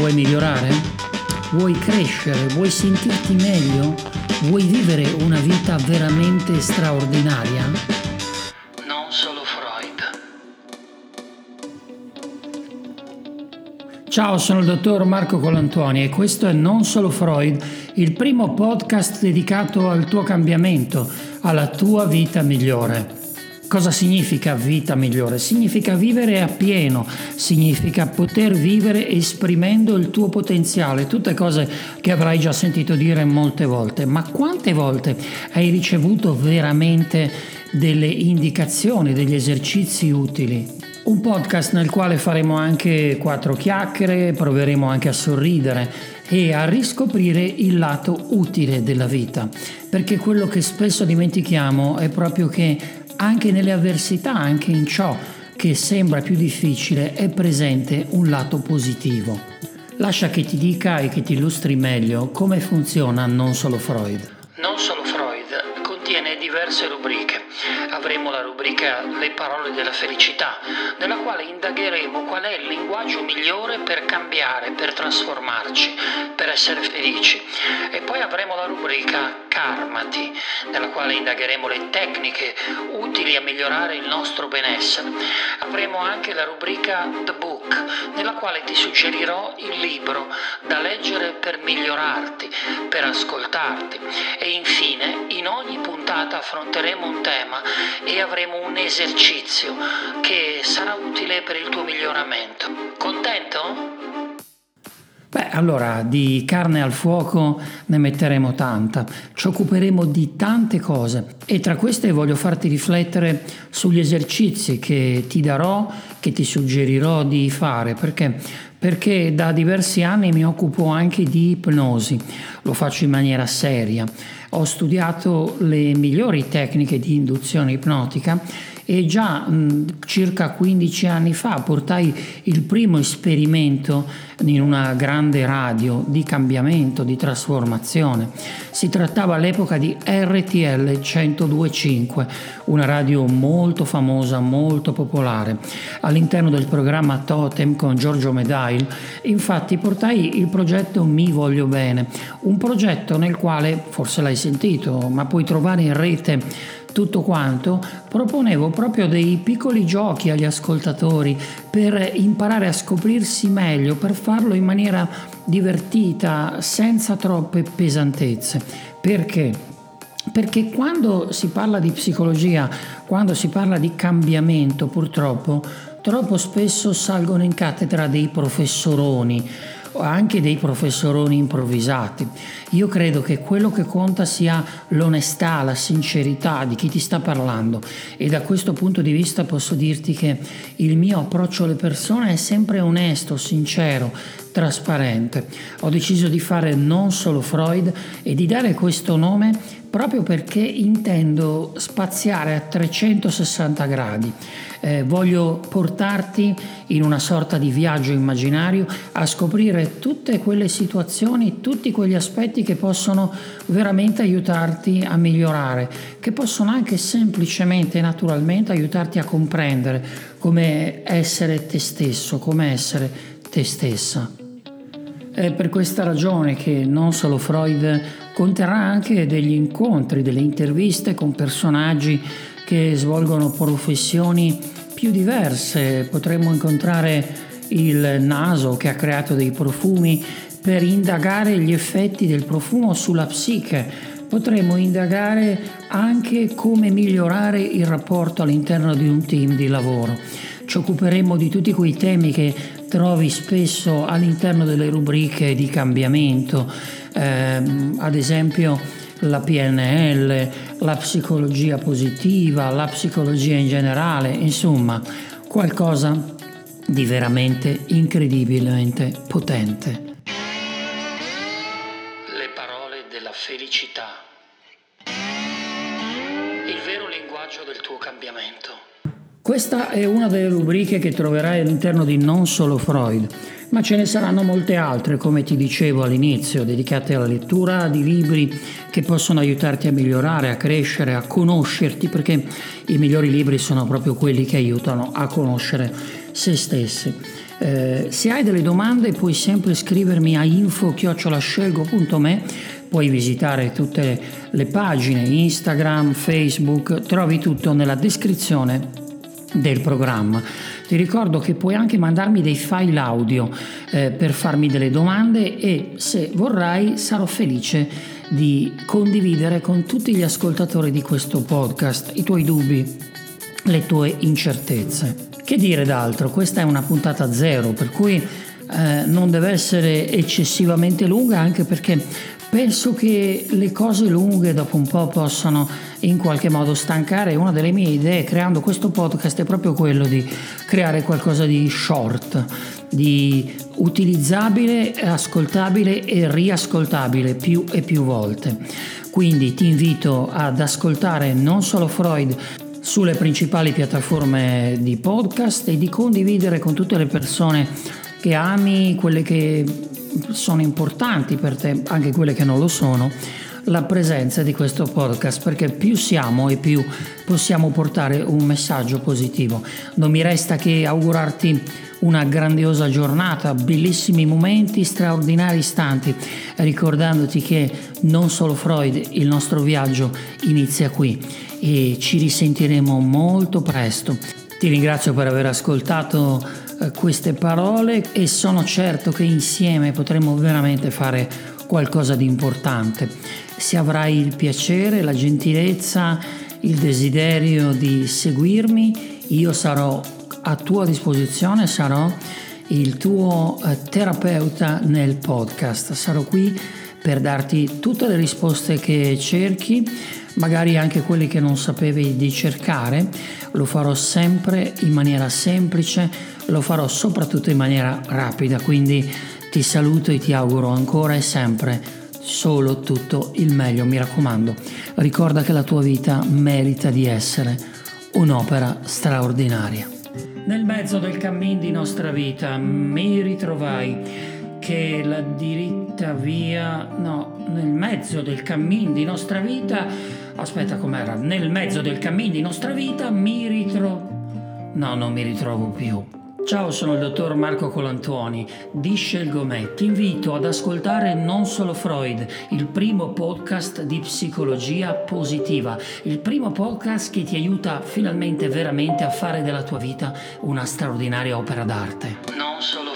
Vuoi migliorare? Vuoi crescere? Vuoi sentirti meglio? Vuoi vivere una vita veramente straordinaria? Non solo Freud. Ciao, sono il dottor Marco Colantoni e questo è Non solo Freud, il primo podcast dedicato al tuo cambiamento, alla tua vita migliore. Cosa significa vita migliore? Significa vivere appieno, significa poter vivere esprimendo il tuo potenziale, tutte cose che avrai già sentito dire molte volte. Ma quante volte hai ricevuto veramente delle indicazioni, degli esercizi utili? Un podcast nel quale faremo anche quattro chiacchiere, proveremo anche a sorridere e a riscoprire il lato utile della vita, perché quello che spesso dimentichiamo è proprio che anche nelle avversità, anche in ciò che sembra più difficile, è presente un lato positivo. Lascia che ti dica e che ti illustri meglio come funziona non solo Freud. Non solo Freud contiene diverse rubriche. Avremo la rubrica Le parole della felicità, nella quale indagheremo qual è il linguaggio migliore per cambiare, per trasformarci, per essere felici. E poi avremo la rubrica Karmati, nella quale indagheremo le tecniche utili a migliorare il nostro benessere. Avremo anche la rubrica The Book, nella quale ti suggerirò il libro da leggere per migliorarti, per ascoltarti. E infine, in ogni puntata affronteremo un tema e avremo un esercizio che sarà utile per il tuo miglioramento. Contento? Allora di carne al fuoco ne metteremo tanta, ci occuperemo di tante cose e tra queste voglio farti riflettere sugli esercizi che ti darò, che ti suggerirò di fare, perché? Perché da diversi anni mi occupo anche di ipnosi, lo faccio in maniera seria. Ho studiato le migliori tecniche di induzione ipnotica e già mh, circa 15 anni fa portai il primo esperimento in una grande radio di cambiamento, di trasformazione. Si trattava all'epoca di RTL 1025, una radio molto famosa, molto popolare. All'interno del programma Totem con Giorgio Medail, infatti portai il progetto Mi Voglio Bene, un progetto nel quale, forse l'hai sentito, ma puoi trovare in rete tutto quanto, proponevo proprio dei piccoli giochi agli ascoltatori per imparare a scoprirsi meglio, per farlo in maniera divertita, senza troppe pesantezze. Perché? Perché quando si parla di psicologia, quando si parla di cambiamento, purtroppo, troppo spesso salgono in cattedra dei professoroni anche dei professoroni improvvisati. Io credo che quello che conta sia l'onestà, la sincerità di chi ti sta parlando e da questo punto di vista posso dirti che il mio approccio alle persone è sempre onesto, sincero, trasparente. Ho deciso di fare non solo Freud e di dare questo nome proprio perché intendo spaziare a 360 gradi. Eh, voglio portarti in una sorta di viaggio immaginario a scoprire tutte quelle situazioni, tutti quegli aspetti che possono veramente aiutarti a migliorare, che possono anche semplicemente e naturalmente aiutarti a comprendere come essere te stesso, come essere te stessa. È per questa ragione che non solo Freud conterrà anche degli incontri, delle interviste con personaggi che svolgono professioni più diverse. Potremmo incontrare il naso che ha creato dei profumi per indagare gli effetti del profumo sulla psiche. Potremmo indagare anche come migliorare il rapporto all'interno di un team di lavoro. Ci occuperemo di tutti quei temi che trovi spesso all'interno delle rubriche di cambiamento, ehm, ad esempio la PNL, la psicologia positiva, la psicologia in generale, insomma qualcosa di veramente incredibilmente potente. Le parole della felicità. Il vero linguaggio del tuo cambiamento. Questa è una delle rubriche che troverai all'interno di Non solo Freud, ma ce ne saranno molte altre, come ti dicevo all'inizio, dedicate alla lettura di libri che possono aiutarti a migliorare, a crescere, a conoscerti, perché i migliori libri sono proprio quelli che aiutano a conoscere se stessi. Eh, se hai delle domande puoi sempre scrivermi a info-scelgo.me puoi visitare tutte le pagine Instagram, Facebook, trovi tutto nella descrizione del programma. Ti ricordo che puoi anche mandarmi dei file audio eh, per farmi delle domande e se vorrai sarò felice di condividere con tutti gli ascoltatori di questo podcast i tuoi dubbi, le tue incertezze. Che dire d'altro? Questa è una puntata zero, per cui eh, non deve essere eccessivamente lunga anche perché Penso che le cose lunghe dopo un po' possano in qualche modo stancare. Una delle mie idee creando questo podcast è proprio quello di creare qualcosa di short, di utilizzabile, ascoltabile e riascoltabile più e più volte. Quindi ti invito ad ascoltare non solo Freud sulle principali piattaforme di podcast e di condividere con tutte le persone che ami, quelle che sono importanti per te, anche quelle che non lo sono, la presenza di questo podcast perché più siamo e più possiamo portare un messaggio positivo. Non mi resta che augurarti una grandiosa giornata, bellissimi momenti, straordinari istanti, ricordandoti che non solo Freud, il nostro viaggio inizia qui e ci risentiremo molto presto. Ti ringrazio per aver ascoltato queste parole e sono certo che insieme potremo veramente fare qualcosa di importante. Se avrai il piacere, la gentilezza, il desiderio di seguirmi, io sarò a tua disposizione, sarò il tuo eh, terapeuta nel podcast. Sarò qui per darti tutte le risposte che cerchi, magari anche quelle che non sapevi di cercare. Lo farò sempre in maniera semplice, lo farò soprattutto in maniera rapida, quindi ti saluto e ti auguro ancora e sempre solo tutto il meglio, mi raccomando. Ricorda che la tua vita merita di essere un'opera straordinaria. Nel mezzo del cammin di nostra vita mi ritrovai che la diritta via, no, nel mezzo del cammin di nostra vita, aspetta com'era, nel mezzo del cammin di nostra vita mi ritrovo, no, non mi ritrovo più. Ciao, sono il dottor Marco Colantuoni di Scelgo. Ti invito ad ascoltare Non Solo Freud, il primo podcast di psicologia positiva, il primo podcast che ti aiuta finalmente veramente a fare della tua vita una straordinaria opera d'arte. Non solo